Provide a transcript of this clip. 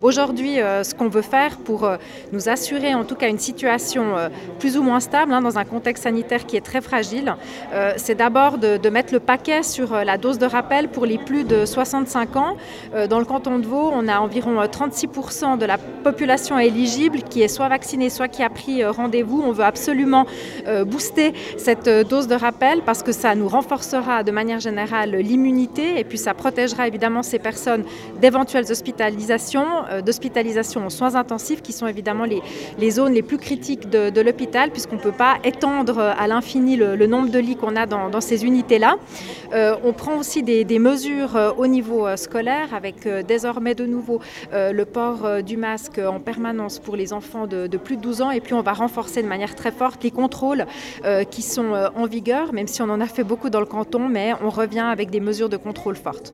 Aujourd'hui, euh, ce qu'on veut faire pour euh, nous assurer en tout cas une situation euh, plus ou moins stable hein, dans un contexte sanitaire qui est très fragile, c'est d'abord de, mettre le paquet sur la dose de rappel pour les plus de 65 ans. dans le canton de Vaud, on a environ 36% de la population éligible qui est soit vaccinée, soit qui a pris rendez-vous. On veut absolument booster cette dose de rappel parce que ça nous renforcera de manière générale l'immunité et puis ça protégera évidemment ces personnes d'éventuelles hospitalisations d'hospitalisation en soins intensifs, qui sont évidemment les, zones les plus critiques de, l'hôpital, puisqu'on ne peut pas étendre à l'infini le, nombre de lits qu'on a dans, ces unités-là. Euh, on prend aussi des, mesures euh, au niveau scolaire, avec désormais de nouveau le port du masque en permanence pour les enfants de, plus de 12 ans, et puis on va renforcer de manière très forte les contrôles qui sont en vigueur, même si on en a fait beaucoup dans le canton, mais on revient avec des mesures de contrôle fortes.